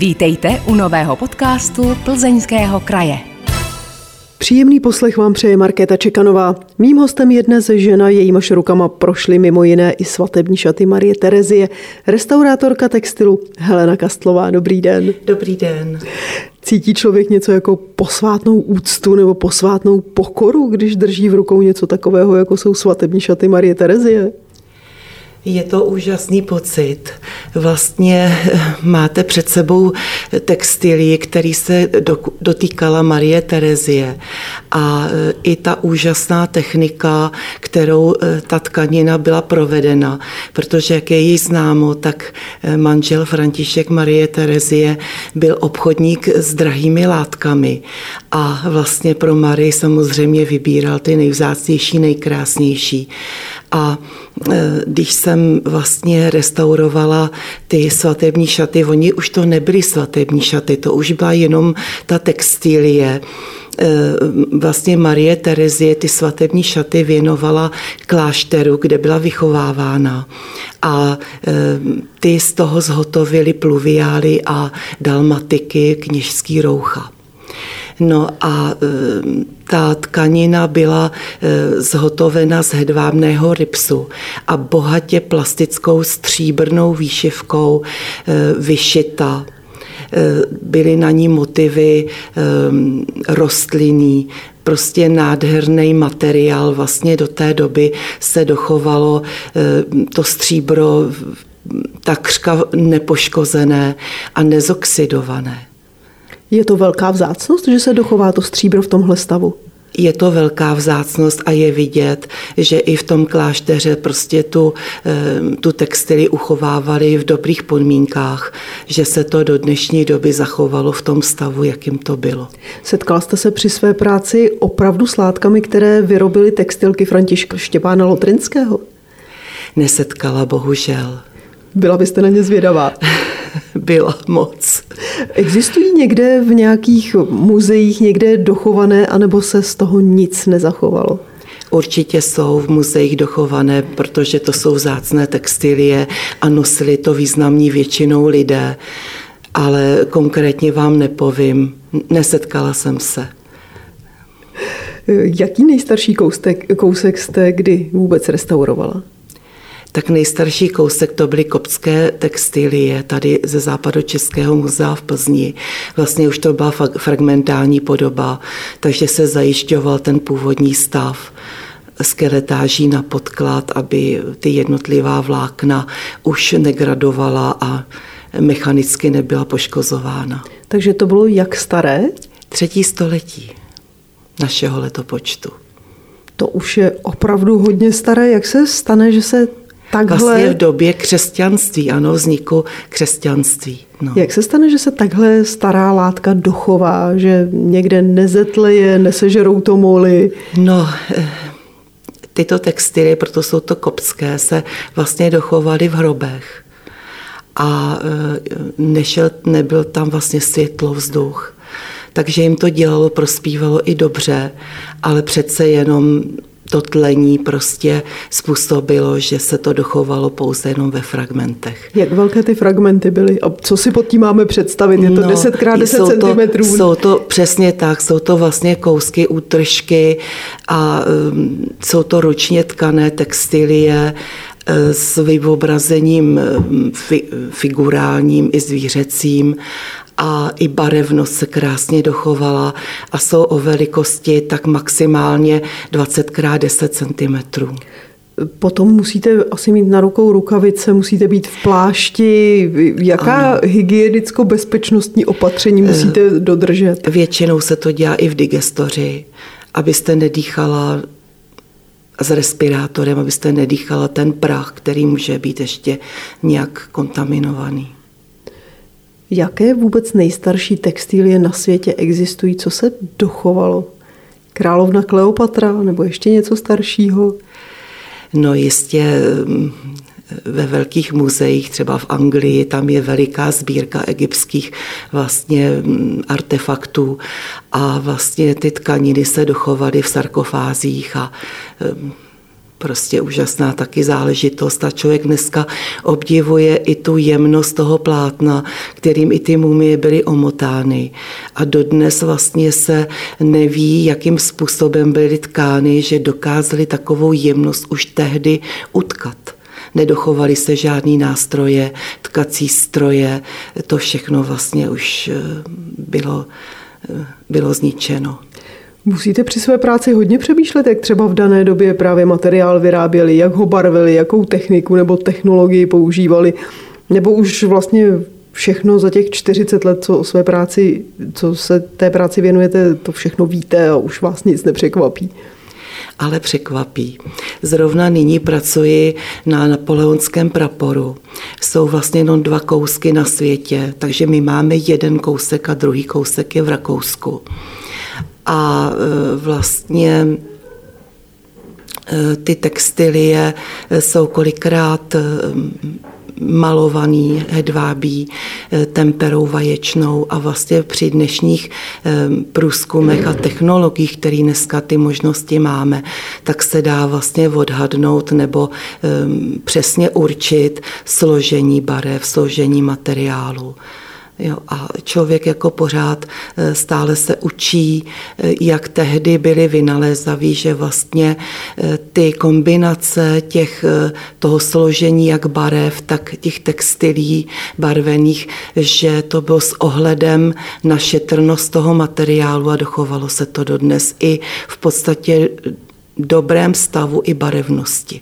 Vítejte u nového podcastu Plzeňského kraje. Příjemný poslech vám přeje Markéta Čekanová. Mým hostem je dnes žena, jejímaž rukama prošly mimo jiné i svatební šaty Marie Terezie, restaurátorka textilu Helena Kastlová. Dobrý den. Dobrý den. Cítí člověk něco jako posvátnou úctu nebo posvátnou pokoru, když drží v rukou něco takového, jako jsou svatební šaty Marie Terezie? Je to úžasný pocit. Vlastně eh, máte před sebou textilie, který se dotýkala Marie Terezie. A eh, i ta úžasná technika, kterou eh, ta tkanina byla provedena, protože jak je jí známo, tak manžel František Marie Terezie byl obchodník s drahými látkami a vlastně pro Marii samozřejmě vybíral ty nejvzácnější, nejkrásnější. A když jsem vlastně restaurovala ty svatební šaty, oni už to nebyly svatební šaty, to už byla jenom ta textilie. E, vlastně Marie Terezie ty svatební šaty věnovala klášteru, kde byla vychovávána. A e, ty z toho zhotovili pluviály a dalmatiky kněžský roucha. No a e, ta tkanina byla e, zhotovena z hedvábného rypsu a bohatě plastickou stříbrnou výšivkou e, vyšita byly na ní motivy rostlinný, prostě nádherný materiál. Vlastně do té doby se dochovalo to stříbro takřka nepoškozené a nezoxidované. Je to velká vzácnost, že se dochová to stříbro v tomhle stavu? je to velká vzácnost a je vidět, že i v tom klášteře prostě tu, eh, tu textily uchovávali v dobrých podmínkách, že se to do dnešní doby zachovalo v tom stavu, jakým to bylo. Setkala jste se při své práci opravdu s látkami, které vyrobily textilky Františka Štěpána Lotrinského? Nesetkala, bohužel. Byla byste na ně zvědavá? Byla moc. Existují někde v nějakých muzeích někde dochované, anebo se z toho nic nezachovalo? Určitě jsou v muzeích dochované, protože to jsou vzácné textilie a nosili to významní většinou lidé. Ale konkrétně vám nepovím, nesetkala jsem se. Jaký nejstarší kousek, kousek jste kdy vůbec restaurovala? Tak nejstarší kousek to byly koptské textilie tady ze západočeského muzea v Plzni. Vlastně už to byla fragmentální podoba, takže se zajišťoval ten původní stav skeletáží na podklad, aby ty jednotlivá vlákna už negradovala a mechanicky nebyla poškozována. Takže to bylo jak staré? Třetí století našeho letopočtu. To už je opravdu hodně staré. Jak se stane, že se takhle... Vlastně v době křesťanství, ano, vzniku křesťanství. No. Jak se stane, že se takhle stará látka dochová, že někde nezetleje, nesežerou to moly? No, eh, tyto textily, proto jsou to kopské, se vlastně dochovaly v hrobech. A eh, nešel, nebyl tam vlastně světlo, vzduch. Takže jim to dělalo, prospívalo i dobře, ale přece jenom to tlení prostě způsobilo, že se to dochovalo pouze jenom ve fragmentech. Jak velké ty fragmenty byly? A co si pod tím máme představit? Je to no, 10 x 10 cm? Jsou to přesně tak, jsou to vlastně kousky, útržky a um, jsou to ručně tkané textilie uh, s vyobrazením um, fi, figurálním i zvířecím a i barevnost se krásně dochovala a jsou o velikosti tak maximálně 20 x 10 cm. Potom musíte asi mít na rukou rukavice, musíte být v plášti. Jaká hygienicko-bezpečnostní opatření musíte eh, dodržet? Většinou se to dělá i v digestoři, abyste nedýchala s respirátorem, abyste nedýchala ten prach, který může být ještě nějak kontaminovaný. Jaké vůbec nejstarší textilie na světě existují? Co se dochovalo? Královna Kleopatra nebo ještě něco staršího? No jistě mm, ve velkých muzeích, třeba v Anglii, tam je veliká sbírka egyptských vlastně mm, artefaktů a vlastně ty tkaniny se dochovaly v sarkofázích a mm, prostě úžasná taky záležitost. A člověk dneska obdivuje i tu jemnost toho plátna, kterým i ty mumie byly omotány. A dodnes vlastně se neví, jakým způsobem byly tkány, že dokázali takovou jemnost už tehdy utkat nedochovaly se žádný nástroje, tkací stroje, to všechno vlastně už eh, bylo, eh, bylo zničeno. Musíte při své práci hodně přemýšlet, jak třeba v dané době právě materiál vyráběli, jak ho barvili, jakou techniku nebo technologii používali, nebo už vlastně všechno za těch 40 let, co o své práci, co se té práci věnujete, to všechno víte a už vás nic nepřekvapí ale překvapí. Zrovna nyní pracuji na napoleonském praporu. Jsou vlastně jenom dva kousky na světě, takže my máme jeden kousek a druhý kousek je v Rakousku. A e, vlastně e, ty textilie jsou kolikrát e, malovaný hedvábí temperou vaječnou a vlastně při dnešních průzkumech a technologiích, které dneska ty možnosti máme, tak se dá vlastně odhadnout nebo přesně určit složení barev, složení materiálu. Jo, a člověk jako pořád eh, stále se učí, eh, jak tehdy byli vynalézaví, že vlastně eh, ty kombinace těch, toho složení jak barev, tak těch textilí barvených, že to bylo s ohledem na šetrnost toho materiálu a dochovalo se to dodnes i v podstatě dobrém stavu i barevnosti.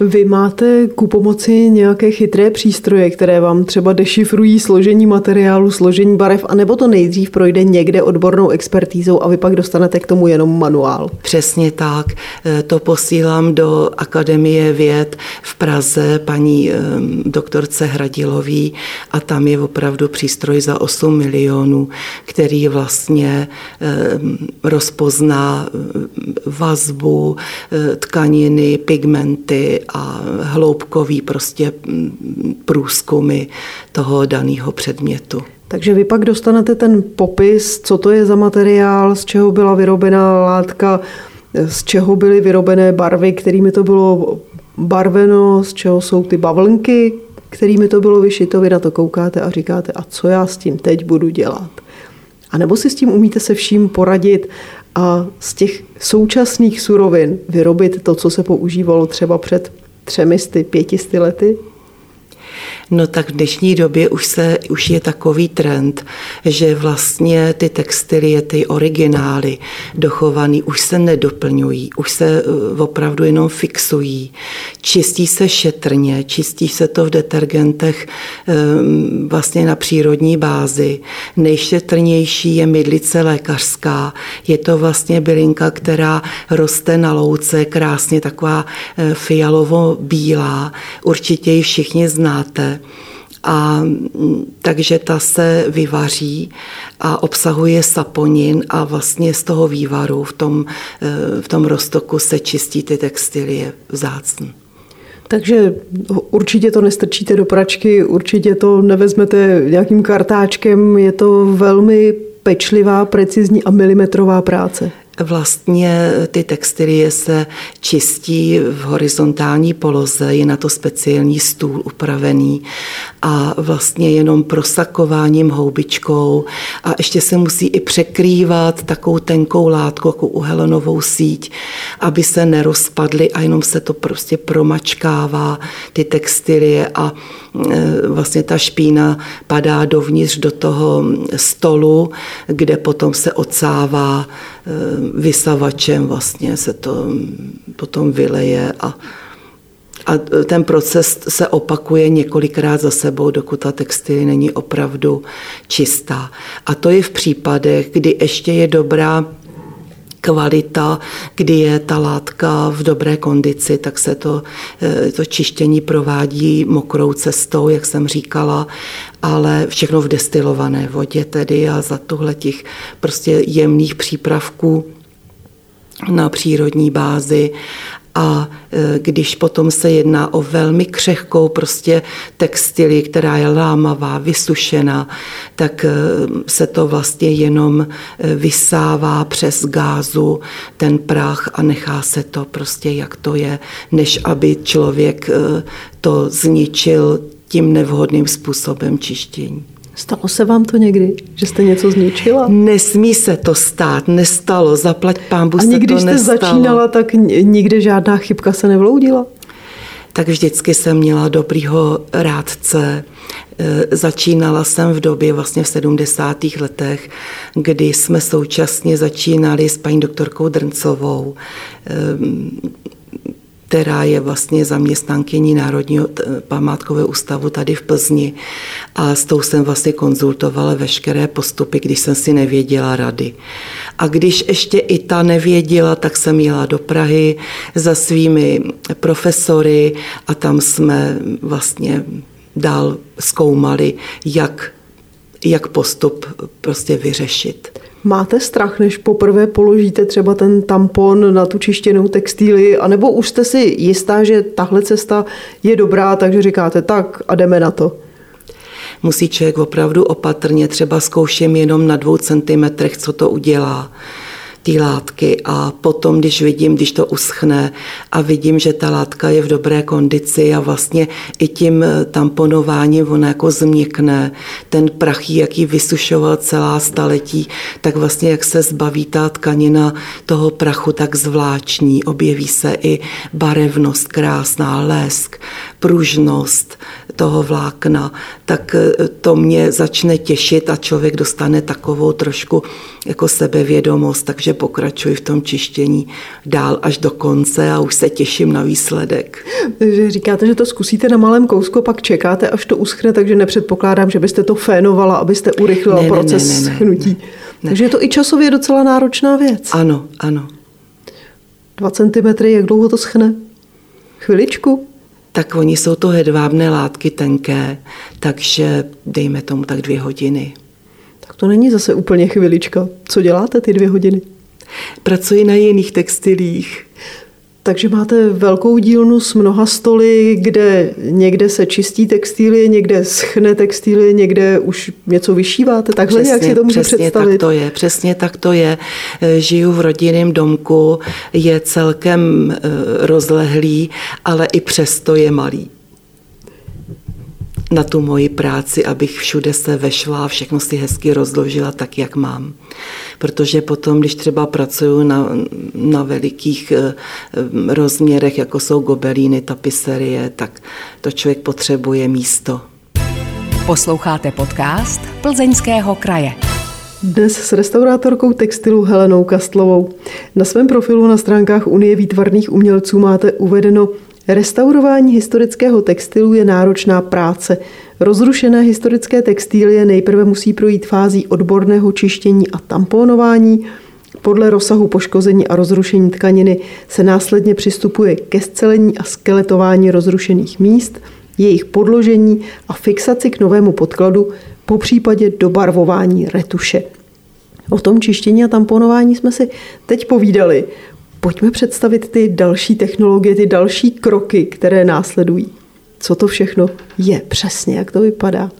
Vy máte ku pomoci nějaké chytré přístroje, které vám třeba dešifrují složení materiálu, složení barev, anebo to nejdřív projde někde odbornou expertízou a vy pak dostanete k tomu jenom manuál? Přesně tak. E, to posílám do Akademie věd v Praze paní doktorce Hradilový a tam je opravdu přístroj za 8 milionů, který vlastně rozpozná vazbu, tkaniny, pigmenty a hloubkový prostě mm, průzkumy toho daného předmětu. Takže vy pak dostanete ten popis, co to je za materiál, z čeho byla vyrobená látka, z čeho byly vyrobené barvy, kterými to bylo barveno, z čeho jsou ty bavlnky, kterými to bylo vyšito, vy na to koukáte a říkáte, a co já s tím teď budu dělat. A nebo si s tím umíte se vším poradit a z těch současných surovin vyrobit to, co se používalo třeba před třemisty, pětisty lety? No tak v dnešní době už, se, už je takový trend, že vlastně ty textilie, ty originály dochovaný už se nedoplňují, už se eh, opravdu jenom fixují. Čistí se šetrně, čistí se to v detergentech ehm, vlastně na přírodní bázi. Nejšetrnější je mydlice lékařská. Je to vlastně bylinka, která roste na louce, krásně taková eh, fialovo-bílá. Určitě ji všichni znáte. A takže ta se vyvaří a obsahuje saponin a vlastně z toho vývaru v tom, eh, v tom roztoku se čistí ty textilie vzácný. Takže určitě to nestrčíte do pračky, určitě to nevezmete nějakým kartáčkem, je to velmi pečlivá, precizní a milimetrová práce. Vlastně ty textilie se čistí v horizontální poloze, je na to speciální stůl upravený a vlastně jenom prosakováním houbičkou a ještě se musí i překrývat takovou tenkou látku, jako uhelenovou síť, aby se nerozpadly a jenom se to prostě promačkává ty textilie a vlastně ta špína padá dovnitř do toho stolu, kde potom se odsává e, vysavačem, vlastně se to potom vyleje a a ten proces se opakuje několikrát za sebou, dokud ta textil není opravdu čistá. A to je v případech, kdy ještě je dobrá kvalita, kdy je ta látka v dobré kondici, tak se to, eh, to čištění provádí mokrou cestou, jak jsem říkala, ale všechno v destilované vodě tedy a za tuhle těch prostě jemných přípravků na přírodní bázi a e, když potom se jedná o velmi křehkou prostě textili, která je lámavá, vysušená, tak e, se to vlastně jenom e, vysává přes gázu ten prach a nechá se to prostě jak to je, než aby člověk to zničil tím nevhodným způsobem čištění. Stalo se vám to někdy, že jste něco zničila? Nesmí se to stát, nestalo, zaplať pámbu A se nikdy to jste nestalo. začínala, tak nikde žádná chybka se nevloudila? tak vždycky jsem měla dobrýho rádce. E, začínala jsem v době vlastně v 70. letech, kdy jsme současně začínali s paní doktorkou Drncovou, e, která je vlastně zaměstnankyní Národního památkového ústavu tady v Plzni. A s tou jsem vlastně konzultovala veškeré postupy, když jsem si nevěděla rady. A když ještě i ta nevěděla, tak jsem jela do Prahy za svými profesory a tam jsme vlastně dál zkoumali, jak, jak postup prostě vyřešit. Máte strach, než poprvé položíte třeba ten tampon na tu čištěnou textíli, anebo už jste si jistá, že tahle cesta je dobrá, takže říkáte tak a jdeme na to? Musí člověk opravdu opatrně, třeba zkouším jenom na dvou centimetrech, co to udělá ty látky. A potom, když vidím, když to uschne a vidím, že ta látka je v dobré kondici a vlastně i tím tamponováním ona jako změkne, ten prach, jaký vysušoval celá staletí, tak vlastně jak se zbaví ta tkanina toho prachu, tak zvláční, objeví se i barevnost krásná, lesk, pružnost toho vlákna, tak to mě začne těšit a člověk dostane takovou trošku jako sebevědomost, takže pokračuji v tom čištění dál až do konce a už se těším na výsledek. Takže říkáte, že to zkusíte na malém kousku, pak čekáte, až to uschne, takže nepředpokládám, že byste to fénovala, abyste urychlila ne, proces ne, ne, ne, schnutí. Ne, ne. Takže je to i časově docela náročná věc. Ano, ano. Dva centimetry, jak dlouho to schne? Chviličku? Tak oni jsou to hedvábné látky tenké, takže dejme tomu tak dvě hodiny. Tak to není zase úplně chvilička. Co děláte ty dvě hodiny? Pracuji na jiných textilích. Takže máte velkou dílnu s mnoha stoly, kde někde se čistí textíly, někde schne textíly, někde už něco vyšíváte. Takhle přesně, jak si to můžu přesně představit? tak to je, přesně tak to je. Žiju v rodinném domku, je celkem eh, rozlehlý, ale i přesto je malý na tu moji práci, abych všude se vešla a všechno si hezky rozložila tak, jak mám. Protože potom, když třeba pracuju na, na velikých eh, rozměrech, jako jsou gobelíny, tapiserie, tak to člověk potřebuje místo. Posloucháte podcast Plzeňského kraje. Dnes s restaurátorkou textilu Helenou Kastlovou. Na svém profilu na stránkách Unie výtvarných umělců máte uvedeno Restaurování historického textilu je náročná práce. Rozrušené historické textílie nejprve musí projít fází odborného čištění a tamponování. Podle rozsahu poškození a rozrušení tkaniny se následně přistupuje ke scelení a skeletování rozrušených míst, jejich podložení a fixaci k novému podkladu, po případě dobarvování retuše. O tom čištění a tamponování jsme si teď povídali. Pojďme představit ty další technologie, ty další kroky, které následují. Co to všechno je přesně, jak to vypadá?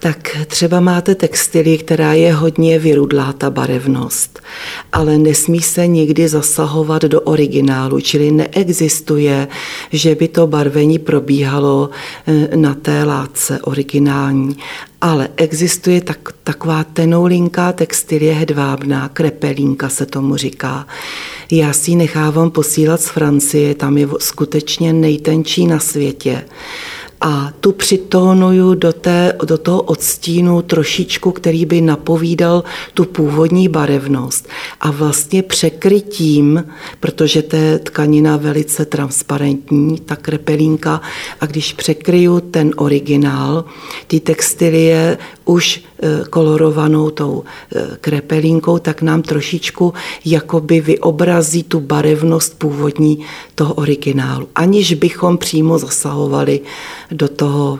Tak třeba máte textily, která je hodně vyrudlá, ta barevnost, ale nesmí se nikdy zasahovat do originálu, čili neexistuje, že by to barvení probíhalo eh, na té látce originální, ale existuje tak, taková tenoulinká textilie hedvábná, krepelínka se tomu říká. Já si ji nechávám posílat z Francie, tam je skutečně nejtenčí na světě a tu přitónuju do, té, do toho odstínu trošičku, který by napovídal tu původní barevnost. A vlastně překrytím, protože to je tkanina velice transparentní, ta krepelínka, a když překryju ten originál, ty textilie už kolorovanou tou eh, krepelínkou, tak nám trošičku jakoby vyobrazí tu barevnost původní toho originálu, aniž bychom přímo zasahovali do toho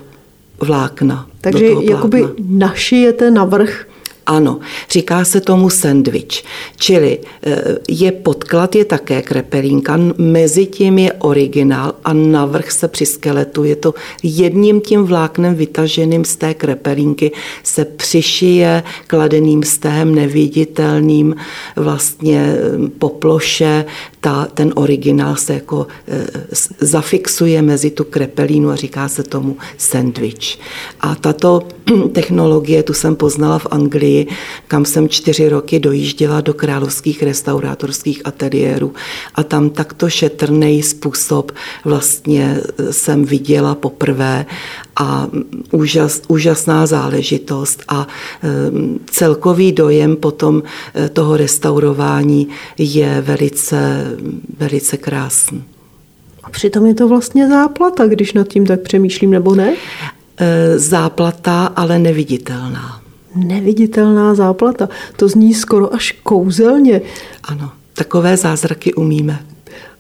vlákna. Takže jakoby našijete navrh ano, říká se tomu sandwich, čili eh, je podklad, je také krepelínka, mezi tím je originál a navrh se při skeletu je to jedním tím vláknem vytaženým z té krepelínky se přišije kladeným stehem neviditelným vlastně eh, po ploše ta, ten originál se jako e, zafixuje mezi tu krepelínu a říká se tomu sandwich. A tato technologie, tu jsem poznala v Anglii, kam jsem čtyři roky dojížděla do královských restaurátorských ateliérů a tam takto šetrný způsob vlastně e, jsem viděla poprvé a úžas, úžasná záležitost a e, celkový dojem potom e, toho restaurování je velice, velice krásný. A přitom je to vlastně záplata, když nad tím tak přemýšlím, nebo ne? E, záplata, ale neviditelná. Neviditelná záplata. To zní skoro až kouzelně. Ano, takové zázraky umíme.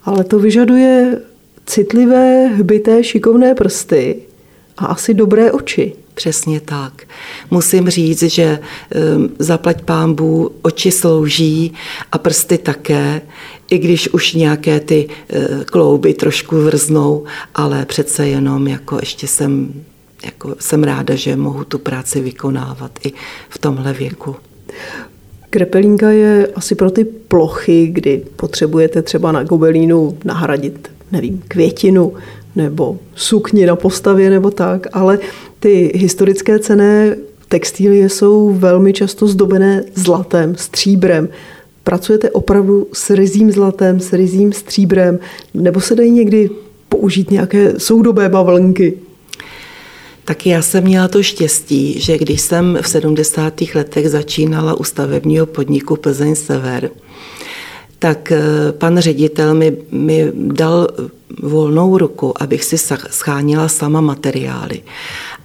Ale to vyžaduje citlivé, hbité, šikovné prsty a asi dobré oči. Přesně tak. Musím říct, že um, zaplať pámbu oči slouží a prsty také, i když už nějaké ty uh, klouby trošku vrznou, ale přece jenom jako ještě jsem, jako jsem ráda, že mohu tu práci vykonávat i v tomhle věku. Krepelínka je asi pro ty plochy, kdy potřebujete třeba na gobelínu nahradit, nevím, květinu nebo sukni na postavě nebo tak, ale ty historické cené textilie jsou velmi často zdobené zlatem, stříbrem. Pracujete opravdu s ryzím zlatem, s ryzím stříbrem, nebo se dají někdy použít nějaké soudobé bavlnky? Tak já jsem měla to štěstí, že když jsem v 70. letech začínala u stavebního podniku Plzeň Sever, tak eh, pan ředitel mi, mi dal volnou ruku, abych si schánila sama materiály.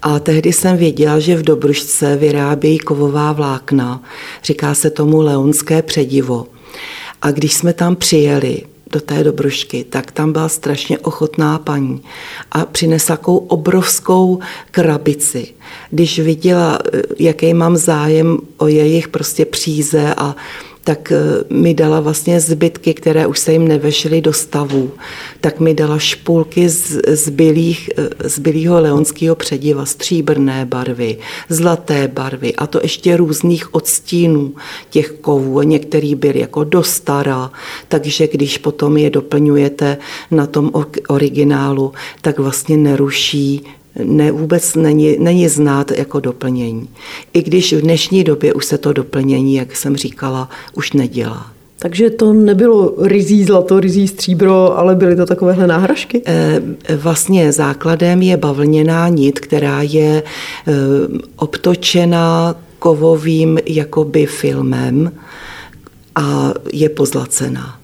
A tehdy jsem věděla, že v Dobružce vyrábějí kovová vlákna. Říká se tomu leonské předivo. A když jsme tam přijeli, do té dobrušky, tak tam byla strašně ochotná paní a přinesla takovou obrovskou krabici. Když viděla, jaký mám zájem o jejich prostě příze a tak eh, mi dala vlastně zbytky, které už se jim nevešly do stavu. Tak mi dala špulky z, z, bylých, eh, z bylýho leonského přediva, stříbrné barvy, zlaté barvy a to ještě různých odstínů těch kovů. Některý byl jako do stará, takže když potom je doplňujete na tom originálu, tak vlastně neruší ne, vůbec není, není znát jako doplnění. I když v dnešní době už se to doplnění, jak jsem říkala, už nedělá. Takže to nebylo rizí zlato, rizí stříbro, ale byly to takovéhle náhražky? E, vlastně základem je bavlněná nit, která je e, obtočena kovovým jakoby filmem a je pozlacená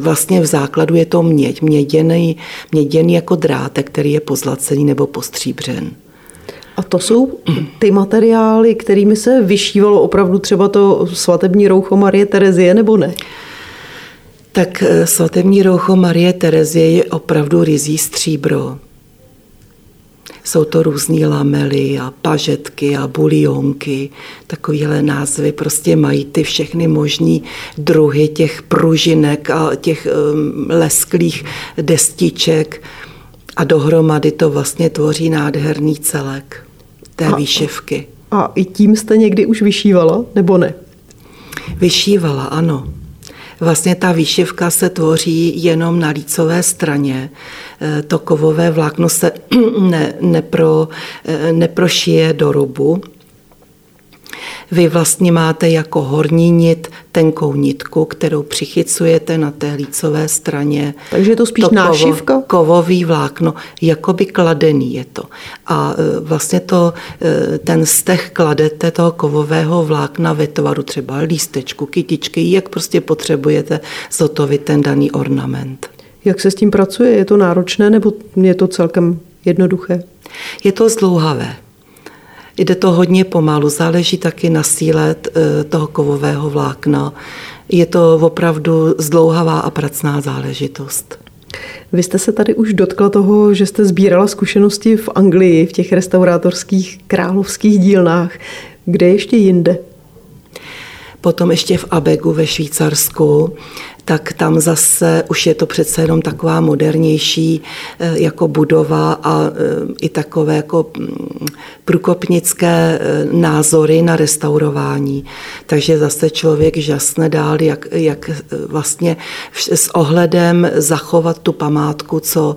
vlastně v základu je to měď, měděný, měděný jako drátek, který je pozlacený nebo postříbřen. A to jsou ty materiály, kterými se vyšívalo opravdu třeba to svatební roucho Marie Terezie, nebo ne? Tak eh, svatební roucho Marie Terezie je opravdu rizí stříbro. Jsou to různé lamely a pažetky a bulionky. Takovéhle názvy prostě mají ty všechny možné druhy těch pružinek a těch um, lesklých destiček. A dohromady to vlastně tvoří nádherný celek té a, výšivky. A i tím jste někdy už vyšívala, nebo ne? Vyšívala, ano. Vlastně ta výšivka se tvoří jenom na lícové straně. E, to kovové vlákno se ne, nepro, e, neprošije do rubu, vy vlastně máte jako horní nit tenkou nitku, kterou přichycujete na té lícové straně. Takže je to spíš to nášivka? Kovo, kovový vlákno, jakoby kladený je to. A e, vlastně to, ten stech kladete toho kovového vlákna ve tvaru třeba lístečku, kytičky, jak prostě potřebujete zotovit ten daný ornament. Jak se s tím pracuje? Je to náročné nebo je to celkem jednoduché? Je to zdlouhavé. Jde to hodně pomalu, záleží taky na síle eh, toho kovového vlákna. Je to opravdu zdlouhavá a pracná záležitost. Vy jste se tady už dotkla toho, že jste sbírala zkušenosti v Anglii, v těch restaurátorských královských dílnách. Kde ještě jinde? Potom ještě v Abegu ve Švýcarsku. Tak tam zase už je to přece jenom taková modernější eh, jako budova a eh, i takové jako mm, průkopnické eh, názory na restaurování. Takže zase člověk žasne dál, jak, jak vlastně s ohledem zachovat tu památku, co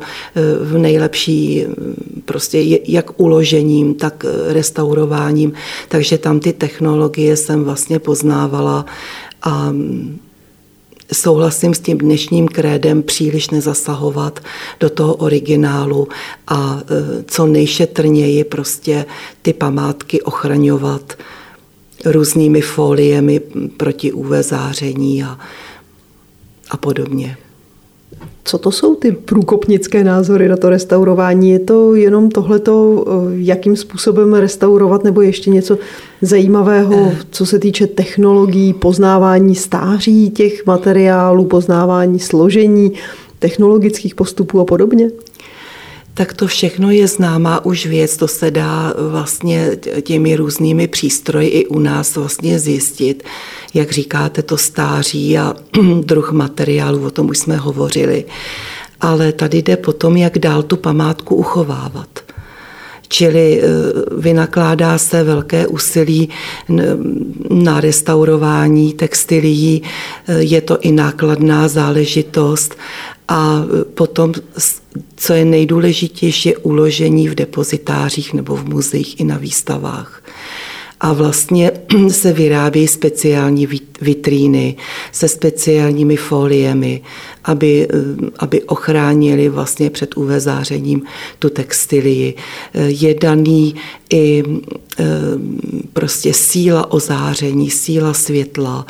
v nejlepší mm, prostě jak uložením, tak restaurováním. Takže tam ty technologie jsem vlastně poznávala a mm, souhlasím s tím dnešním krédem příliš nezasahovat do toho originálu a e, co nejšetrněji prostě ty památky ochraňovat různými foliemi proti UV záření a, a podobně. Co to jsou ty průkopnické názory na to restaurování? Je to jenom tohleto, eh, jakým způsobem restaurovat, nebo ještě něco zajímavého, co se týče technologií, poznávání stáří těch materiálů, poznávání složení, technologických postupů a podobně? Tak to všechno je známá už věc, to se dá vlastně těmi různými přístroji i u nás vlastně zjistit. Jak říkáte, to stáří a druh materiálu, o tom už jsme hovořili. Ale tady jde potom, jak dál tu památku uchovávat. Čili e, vynakládá se velké úsilí na restaurování textilií, e, je to i nákladná záležitost a potom, co je nejdůležitější, je uložení v depozitářích nebo v muzeích i na výstavách a vlastně se vyrábí speciální vitríny se speciálními foliemi, aby, eh, aby ochránili vlastně před UV zářením tu textilii. Eh, je daný i eh, prostě síla ozáření, síla světla,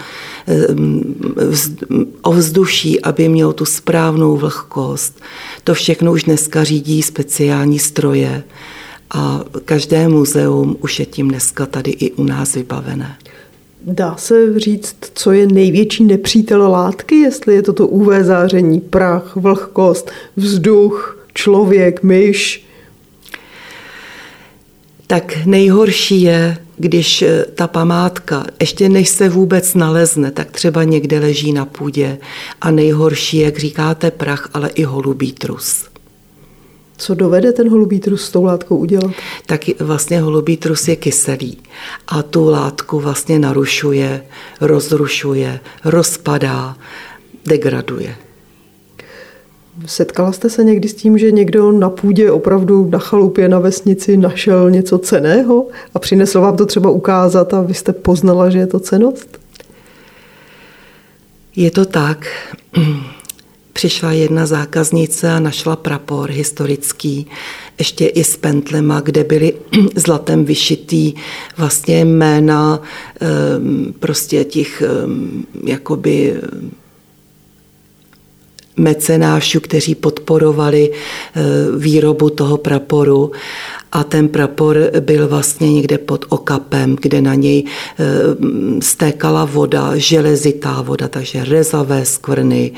ovzduší, aby měl tu správnou vlhkost. To všechno už dneska řídí speciální stroje a každé muzeum už je tím dneska tady i u nás vybavené. Dá se říct, co je největší nepřítel látky, jestli je to to UV záření, prach, vlhkost, vzduch, člověk, myš? Tak nejhorší je, když eh, ta památka, ještě než se vůbec nalezne, tak třeba někde leží na půdě a nejhorší je, jak říkáte, prach, ale i holubý trus. Co dovede ten holubý trus s tou látkou udělat? Tak vlastně holubý trus je kyselý a tu látku vlastně narušuje, rozrušuje, rozpadá, degraduje. Setkala jste se někdy s tím, že někdo na půdě opravdu na chalupě na vesnici našel něco ceného a přinesl vám to třeba ukázat a vy jste poznala, že je to cenost? Je to tak přišla jedna zákaznice a našla prapor historický, ještě i s pentlema, kde byly zlatem vyšitý vlastně jména ehm, prostě těch ehm, jakoby mecenášů, kteří podporovali eh, výrobu toho praporu. A ten prapor byl vlastně někde pod okapem, kde na něj stékala voda, železitá voda, takže rezavé skvrny,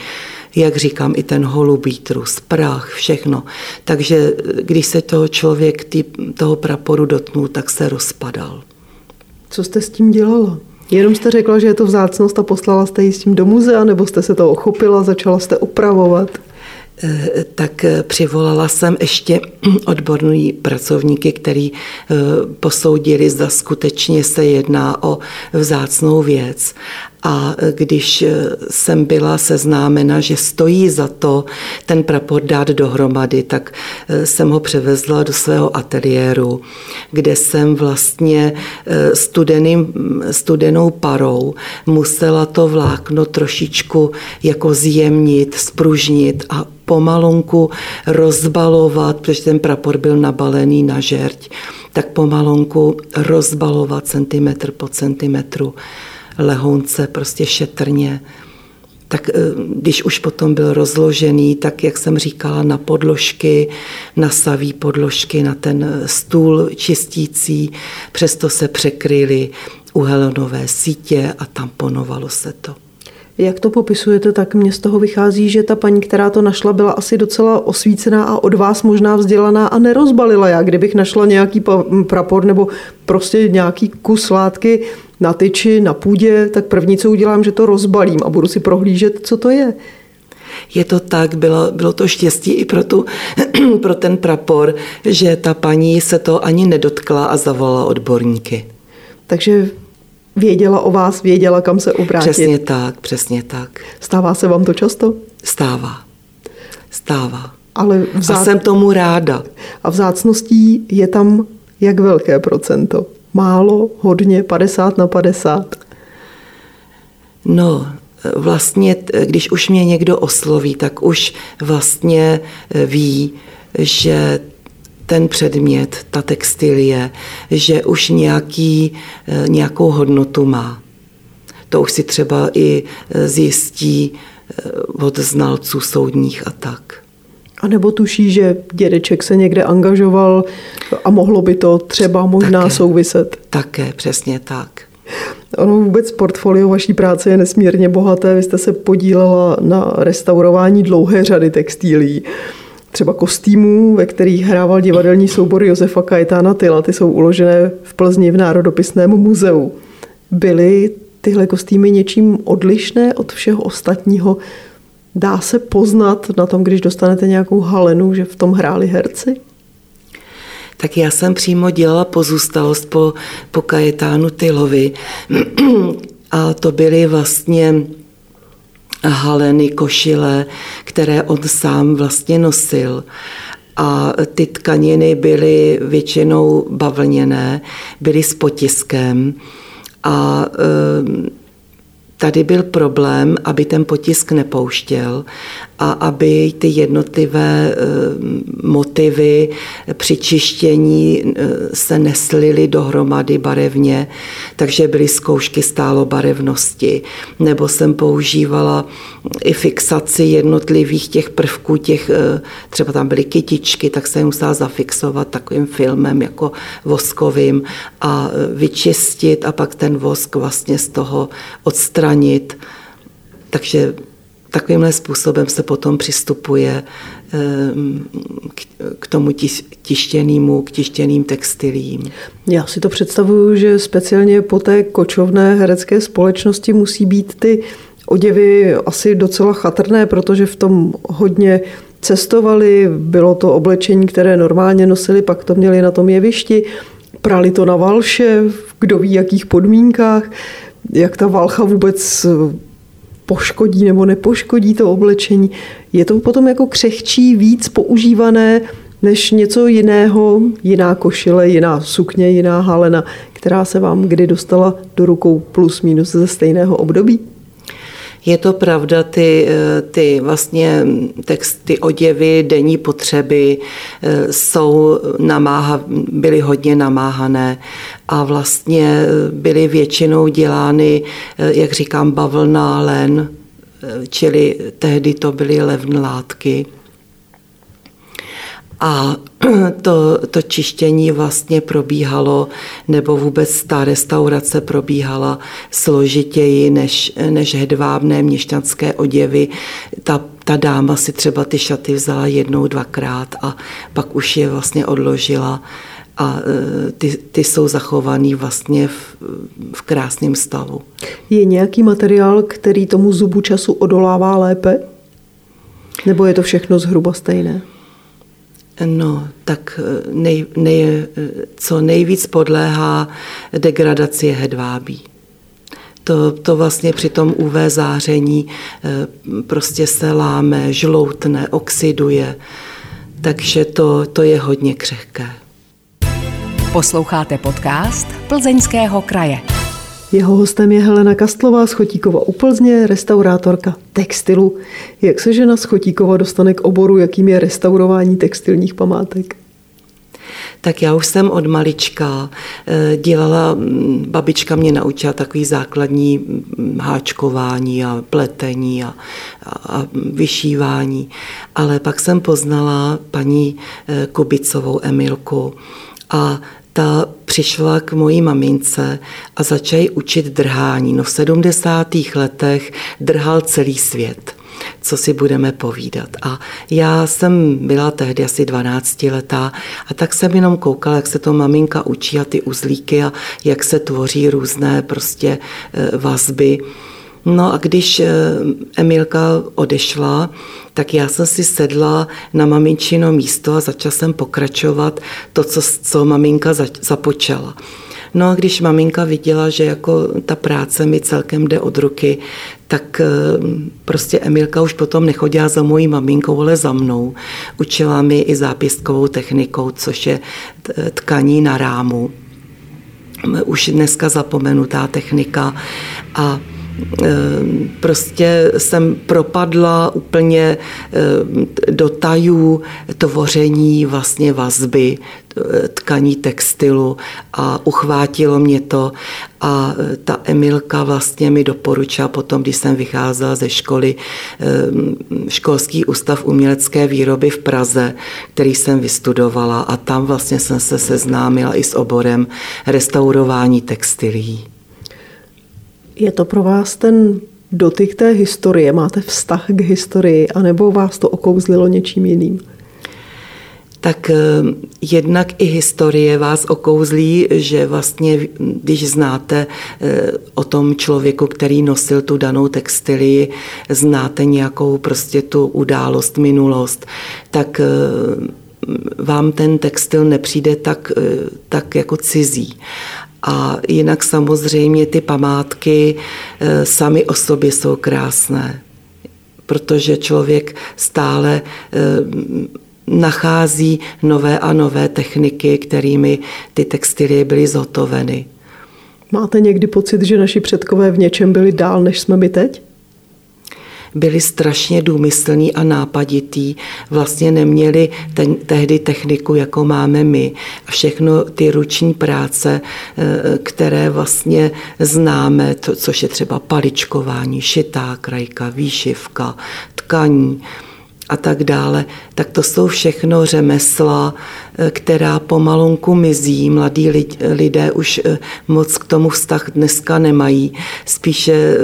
jak říkám, i ten holubý trus, prach, všechno. Takže když se toho člověk tý, toho praporu dotknul, tak se rozpadal. Co jste s tím dělala? Jenom jste řekla, že je to vzácnost a poslala jste ji s tím do muzea, nebo jste se to ochopila, začala jste opravovat? Eh, tak eh, přivolala jsem ještě odborní pracovníky, který eh, posoudili, zda skutečně se jedná o vzácnou věc. A když jsem byla seznámena, že stojí za to ten prapor dát dohromady, tak jsem ho převezla do svého ateliéru, kde jsem vlastně studeným, studenou parou musela to vlákno trošičku jako zjemnit, spružnit a pomalonku rozbalovat, protože ten prapor byl nabalený na žerť, tak pomalonku rozbalovat centimetr po centimetru lehounce, prostě šetrně. Tak eh, když už potom byl rozložený, tak jak jsem říkala, na podložky, na saví podložky, na ten stůl čistící, přesto se překryly uhelnové sítě a tamponovalo se to. Jak to popisujete, tak mě z toho vychází, že ta paní, která to našla, byla asi docela osvícená a od vás možná vzdělaná a nerozbalila. Já kdybych našla nějaký prapor nebo prostě nějaký kus látky na tyči, na půdě, tak první, co udělám, že to rozbalím a budu si prohlížet, co to je. Je to tak, bylo, bylo to štěstí i pro, tu, pro ten prapor, že ta paní se to ani nedotkla a zavolala odborníky. Takže věděla o vás, věděla, kam se obrátit. Přesně tak, přesně tak. Stává se vám to často? Stává. Stává. Ale vzát... A jsem tomu ráda. A vzácností je tam jak velké procento? Málo, hodně, 50 na 50? No, vlastně, když už mě někdo osloví, tak už vlastně ví, že ten předmět, ta textilie, že už nějaký, nějakou hodnotu má. To už si třeba i zjistí eh, od znalců soudních a tak. A nebo tuší, že dědeček se někde angažoval a mohlo by to třeba možná také, souviset. Také, přesně tak. Ono vůbec portfolio vaší práce je nesmírně bohaté. Vy jste se podílela na restaurování dlouhé řady textilí třeba kostýmů, ve kterých hrával divadelní soubor Josefa Kajetána Tyla. Ty jsou uložené v Plzni v Národopisném muzeu. Byly tyhle kostýmy něčím odlišné od všeho ostatního? Dá se poznat na tom, když dostanete nějakou halenu, že v tom hráli herci? Tak já jsem přímo dělala pozůstalost po, po Kajetánu Tylovi. A to byly vlastně haleny, košile, které on sám vlastně nosil. A ty tkaniny byly většinou bavlněné, byly s potiskem a tady byl problém, aby ten potisk nepouštěl a aby ty jednotlivé eh, motivy při čištění eh, se neslily dohromady barevně, takže byly zkoušky stálobarevnosti. Nebo jsem používala i fixaci jednotlivých těch prvků, těch, eh, třeba tam byly kytičky, tak jsem musela zafixovat takovým filmem jako voskovým a vyčistit a pak ten vosk vlastně z toho odstranit. Takže takovýmhle způsobem se potom přistupuje ehm, k tomu tištěnému, k tištěným textilím. Já si to představuju, že speciálně po té kočovné herecké společnosti musí být ty oděvy asi docela chatrné, protože v tom hodně cestovali, bylo to oblečení, které normálně nosili, pak to měli na tom jevišti, prali to na valše, kdo ví jakých podmínkách, jak ta valcha vůbec poškodí nebo nepoškodí to oblečení. Je to potom jako křehčí, víc používané než něco jiného, jiná košile, jiná sukně, jiná halena, která se vám kdy dostala do rukou plus minus ze stejného období? Je to pravda, ty, ty vlastně text, ty oděvy, denní potřeby eh, jsou namáha, byly hodně namáhané a vlastně byly většinou dělány, eh, jak říkám, bavlna, len, eh, čili tehdy to byly levné látky. A to, to čištění vlastně probíhalo, nebo vůbec ta restaurace probíhala složitěji než, než hedvábné měšťanské oděvy. Ta, ta dáma si třeba ty šaty vzala jednou, dvakrát a pak už je vlastně odložila a e, ty, ty jsou zachovaný vlastně v, v krásném stavu. Je nějaký materiál, který tomu zubu času odolává lépe? Nebo je to všechno zhruba stejné? No, tak eh, nej, nej, eh, co nejvíc podléhá degradaci je hedvábí. To, to vlastně při tom UV záření eh, prostě se láme, žloutne, oxiduje, takže to, to je hodně křehké. Posloucháte podcast Plzeňského kraje. Jeho hostem je Helena Kastlová z Chotíkova u Plzně, restaurátorka textilu. Jak se žena z Chotíkova dostane k oboru, jakým je restaurování textilních památek? tak já už jsem od malička eh, dělala, mm, babička mě naučila takový základní mm, háčkování a pletení a, a vyšívání, ale pak jsem poznala paní eh, Kubicovou Emilku a ta přišla k mojí mamince a začala učit drhání. No v 70. letech drhal celý svět co si budeme povídat. A já jsem byla tehdy asi 12 letá a tak jsem jenom koukala, jak se to maminka učí a ty uzlíky a jak se tvoří různé prostě eh, vazby. No a když eh, Emilka odešla, tak já jsem si sedla na maminčino místo a začala jsem pokračovat to, co, co maminka započala. No a když maminka viděla, že jako ta práce mi celkem jde od ruky, tak eh, prostě Emilka už potom nechodila za mojí maminkou, ale za mnou. Učila mi i zápěstkovou technikou, což je tkaní na rámu. Už dneska zapomenutá technika a prostě jsem propadla úplně ehm, do tajů tvoření vlastně vazby, eh, tkaní textilu a uchvátilo mě to a eh, ta Emilka vlastně mi doporučila potom, když jsem vycházela ze školy, školský ústav umělecké výroby v Praze, který jsem vystudovala a tam vlastně jsem se seznámila i s oborem restaurování textilí. Je to pro vás ten dotyk té historie? Máte vztah k historii, anebo vás to okouzlilo něčím jiným? tak eh, jednak i historie vás okouzlí, že vlastně, když znáte eh, o tom člověku, který nosil tu danou textilii, znáte nějakou prostě tu událost, minulost, tak eh, vám ten textil nepřijde tak, tak jako cizí. A jinak samozřejmě ty památky eh, sami o sobě jsou krásné, protože člověk stále eh, nachází nové a nové techniky, kterými ty textilie byly zhotoveny. Máte někdy pocit, že naši předkové v něčem byli dál, než jsme my teď? Byli strašně důmyslní a nápaditý. Vlastně neměli ten, tehdy techniku, jako máme my. Všechno ty ruční práce, eh, které vlastně známe, to, což je třeba paličkování, šitá krajka, výšivka, tkaní, a tak dále, tak to jsou všechno řemesla, eh, která pomalunku mizí. Mladí lidé už eh, moc k tomu vztah dneska nemají. Spíše, eh,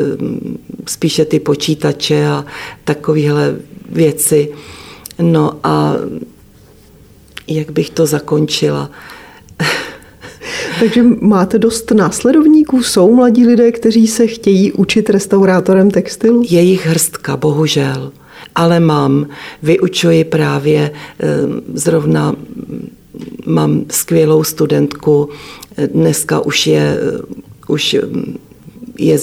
spíše ty počítače a takovéhle věci. No a jak bych to zakončila? Takže máte dost následovníků? Jsou mladí lidé, kteří se chtějí učit restaurátorem textilu? Je jich hrstka, bohužel ale mám, vyučuji právě eh, zrovna mám skvělou studentku, dneska už je, eh, už je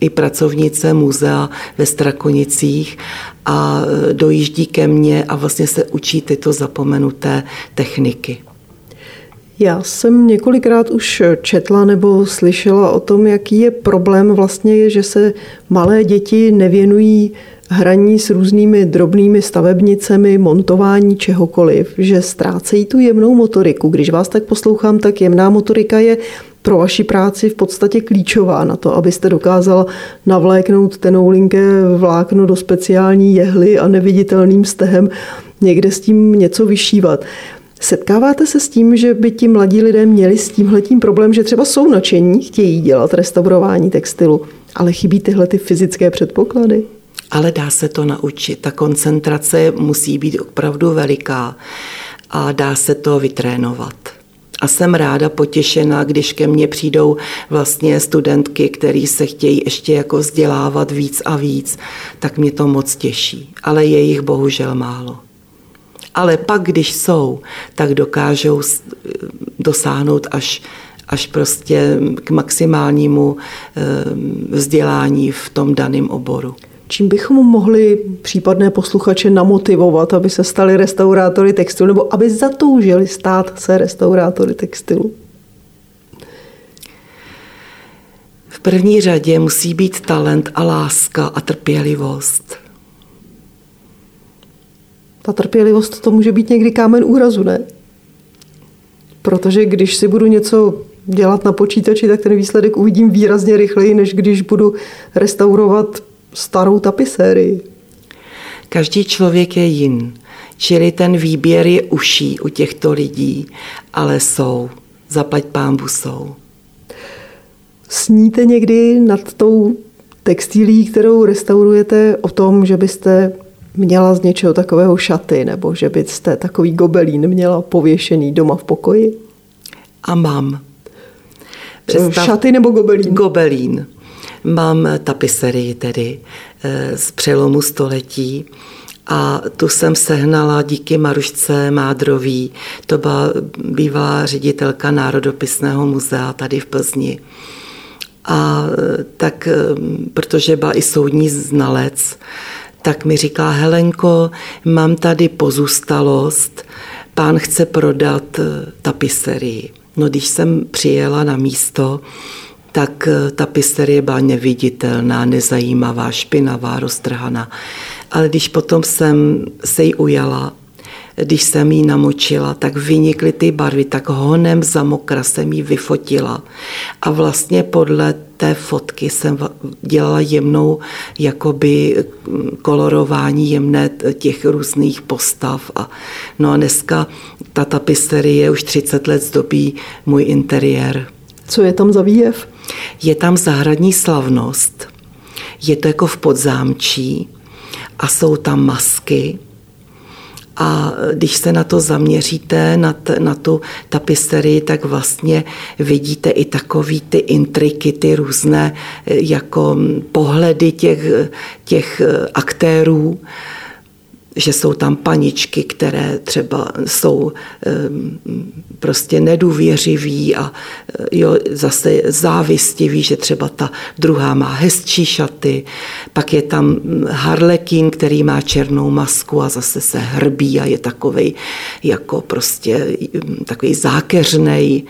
i pracovnice muzea ve Strakonicích a eh, dojíždí ke mně a vlastně se učí tyto zapomenuté techniky. Já jsem několikrát už četla nebo slyšela o tom, jaký je problém vlastně, že se malé děti nevěnují hraní s různými drobnými stavebnicemi, montování čehokoliv, že ztrácejí tu jemnou motoriku. Když vás tak poslouchám, tak jemná motorika je pro vaši práci v podstatě klíčová na to, abyste dokázala navléknout tenoulinké vlákno do speciální jehly a neviditelným stehem někde s tím něco vyšívat. Setkáváte se s tím, že by ti mladí lidé měli s tímhletím problém, že třeba jsou nadšení, chtějí dělat restaurování textilu, ale chybí tyhle ty fyzické předpoklady? Ale dá se to naučit. Ta koncentrace musí být opravdu veliká a dá se to vytrénovat. A jsem ráda potěšená, když ke mně přijdou vlastně studentky, které se chtějí ještě jako vzdělávat víc a víc, tak mě to moc těší. Ale je jich bohužel málo ale pak, když jsou, tak dokážou dosáhnout až, až prostě k maximálnímu eh, vzdělání v tom daném oboru. Čím bychom mohli případné posluchače namotivovat, aby se stali restaurátory textilu, nebo aby zatoužili stát se restaurátory textilu? V první řadě musí být talent a láska a trpělivost. Ta trpělivost to může být někdy kámen úrazu, ne? Protože když si budu něco dělat na počítači, tak ten výsledek uvidím výrazně rychleji, než když budu restaurovat starou tapisérii. Každý člověk je jin. Čili ten výběr je uší u těchto lidí, ale jsou. Zaplať pámbu jsou. Sníte někdy nad tou textilí, kterou restaurujete, o tom, že byste měla z něčeho takového šaty, nebo že byste takový gobelín měla pověšený doma v pokoji? A mám. Představ... Šaty nebo gobelín? Gobelín. Mám tapiserii tedy eh, z přelomu století a tu jsem sehnala díky Marušce Mádrový. To byla bývalá ředitelka Národopisného muzea tady v Plzni. A eh, tak, eh, protože byla i soudní znalec, tak mi říká, Helenko, mám tady pozůstalost, pán chce prodat tapiserii. No když jsem přijela na místo, tak eh, ta pisterie byla neviditelná, nezajímavá, špinavá, roztrhaná. Ale když potom jsem se jí ujala, když jsem ji namočila, tak vynikly ty barvy, tak honem za mokra jsem ji vyfotila. A vlastně podle té fotky jsem dělala jemnou jakoby mm, kolorování jemné těch různých postav. A, no a dneska ta tapiserie už 30 let zdobí můj interiér. Co je tam za výjev? Je tam zahradní slavnost, je to jako v podzámčí a jsou tam masky, a když se na to zaměříte, na, t, na tu tapiserii, tak vlastně vidíte i takový ty intriky, ty různé jako pohledy těch, těch aktérů že jsou tam paničky, které třeba jsou prostě nedůvěřiví a eh, jo, zase závistivý, že třeba ta druhá má hezčí šaty, pak je tam harlekin, který má černou masku a zase se hrbí a je takovej jako prostě takový zákeřnej,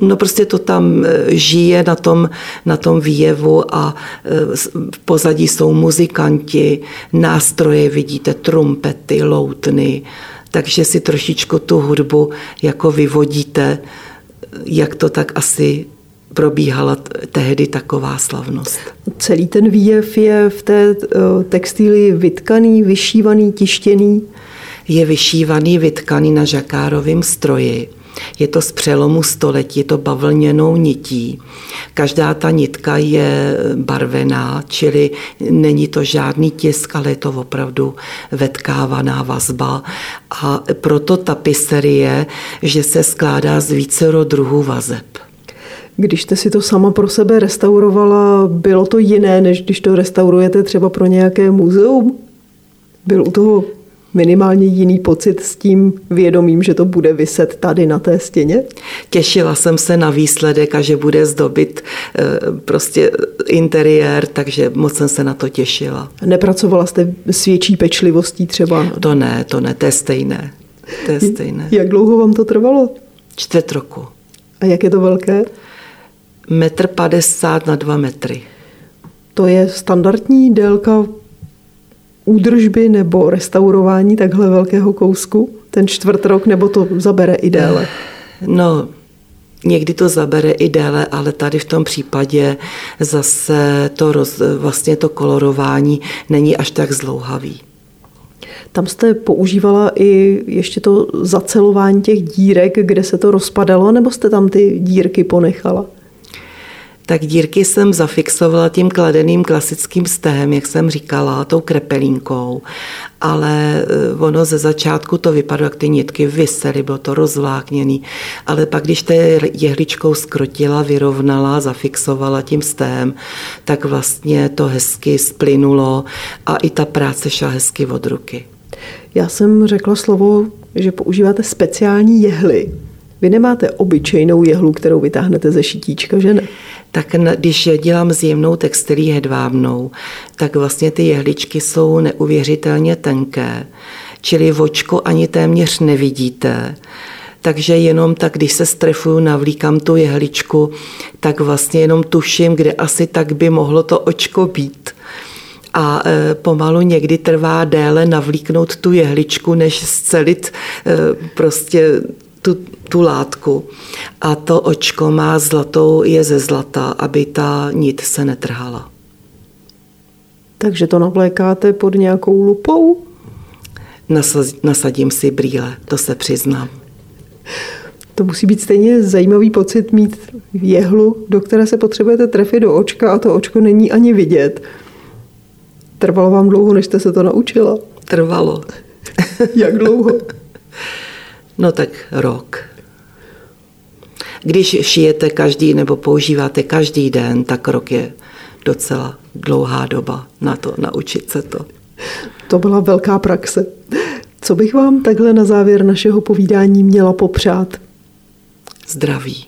No prostě to tam e, žije na tom, na tom výjevu a e, v pozadí jsou muzikanti, nástroje vidíte, trumpety, loutny, takže si trošičku tu hudbu jako vyvodíte, jak to tak asi probíhala tehdy taková slavnost. Celý ten výjev je v té e, textílii vytkaný, vyšívaný, tištěný? Je vyšívaný, vytkaný na žakárovém stroji je to z přelomu století, je to bavlněnou nití. Každá ta nitka je barvená, čili není to žádný tisk, ale je to opravdu vetkávaná vazba. A proto tapiserie, že se skládá z vícero druhů vazeb. Když jste si to sama pro sebe restaurovala, bylo to jiné, než když to restaurujete třeba pro nějaké muzeum? Byl u toho minimálně jiný pocit s tím vědomím, že to bude vyset tady na té stěně? Těšila jsem se na výsledek a že bude zdobit eh, prostě interiér, takže moc jsem se na to těšila. Nepracovala jste s větší pečlivostí třeba? To ne, to ne, to je stejné. To je stejné. Jak dlouho vám to trvalo? Čtvrt roku. A jak je to velké? Metr padesát na dva metry. To je standardní délka údržby nebo restaurování takhle velkého kousku? Ten čtvrt rok, nebo to zabere i déle? No, Někdy to zabere i déle, ale tady v tom případě zase to roz, vlastně to kolorování není až tak zlouhavý. Tam jste používala i ještě to zacelování těch dírek, kde se to rozpadalo, nebo jste tam ty dírky ponechala? Tak dírky jsem zafixovala tím kladeným klasickým stehem, jak jsem říkala, tou krepelínkou. Ale eh, ono ze začátku to vypadalo, jak ty nitky vysely, bylo to rozvlákněný. Ale pak, když té jehličkou skrotila, vyrovnala, zafixovala tím stehem, tak vlastně to hezky splynulo a i ta práce šla hezky od ruky. Já jsem řekla slovo, že používáte speciální jehly. Vy nemáte obyčejnou jehlu, kterou vytáhnete ze šitíčka, že ne? Tak když dělám zjemnou textilí hedvábnou, tak vlastně ty jehličky jsou neuvěřitelně tenké, čili vočko ani téměř nevidíte. Takže jenom tak, když se strefuju, navlíkám tu jehličku, tak vlastně jenom tuším, kde asi tak by mohlo to očko být a e, pomalu někdy trvá déle navlíknout tu jehličku, než scelit e, prostě tu, tu látku. A to očko má zlatou, je ze zlata, aby ta nit se netrhala. Takže to navlékáte pod nějakou lupou? nasadím si brýle, to se přiznám. To musí být stejně zajímavý pocit mít jehlu, do které se potřebujete trefit do očka a to očko není ani vidět. Trvalo vám dlouho, než jste se to naučila? Trvalo. Jak dlouho? No tak rok. Když šijete každý nebo používáte každý den, tak rok je docela dlouhá doba na to, naučit se to. To byla velká praxe. Co bych vám takhle na závěr našeho povídání měla popřát? Zdraví.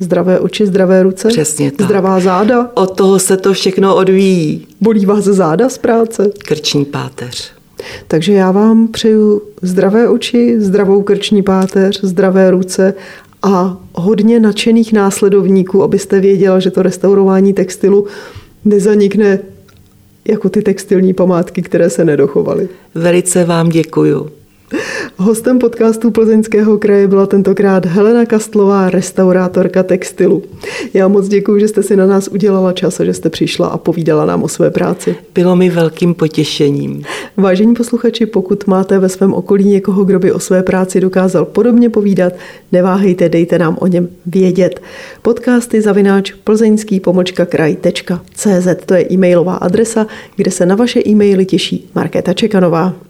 Zdravé oči, zdravé ruce? Přesně tak. Zdravá záda? Od toho se to všechno odvíjí. Bolí vás záda z práce? Krční páteř. Takže já vám přeju zdravé oči, zdravou krční páteř, zdravé ruce a hodně nadšených následovníků, abyste věděla, že to restaurování textilu nezanikne jako ty textilní památky, které se nedochovaly. Velice vám děkuju. Hostem podcastu Plzeňského kraje byla tentokrát Helena Kastlová, restaurátorka textilu. Já moc děkuji, že jste si na nás udělala čas a že jste přišla a povídala nám o své práci. Bylo mi velkým potěšením. Vážení posluchači, pokud máte ve svém okolí někoho, kdo by o své práci dokázal podobně povídat, neváhejte, dejte nám o něm vědět. Podcasty zavináč plzeňský pomočka kraj.cz to je e-mailová adresa, kde se na vaše e-maily těší Markéta Čekanová.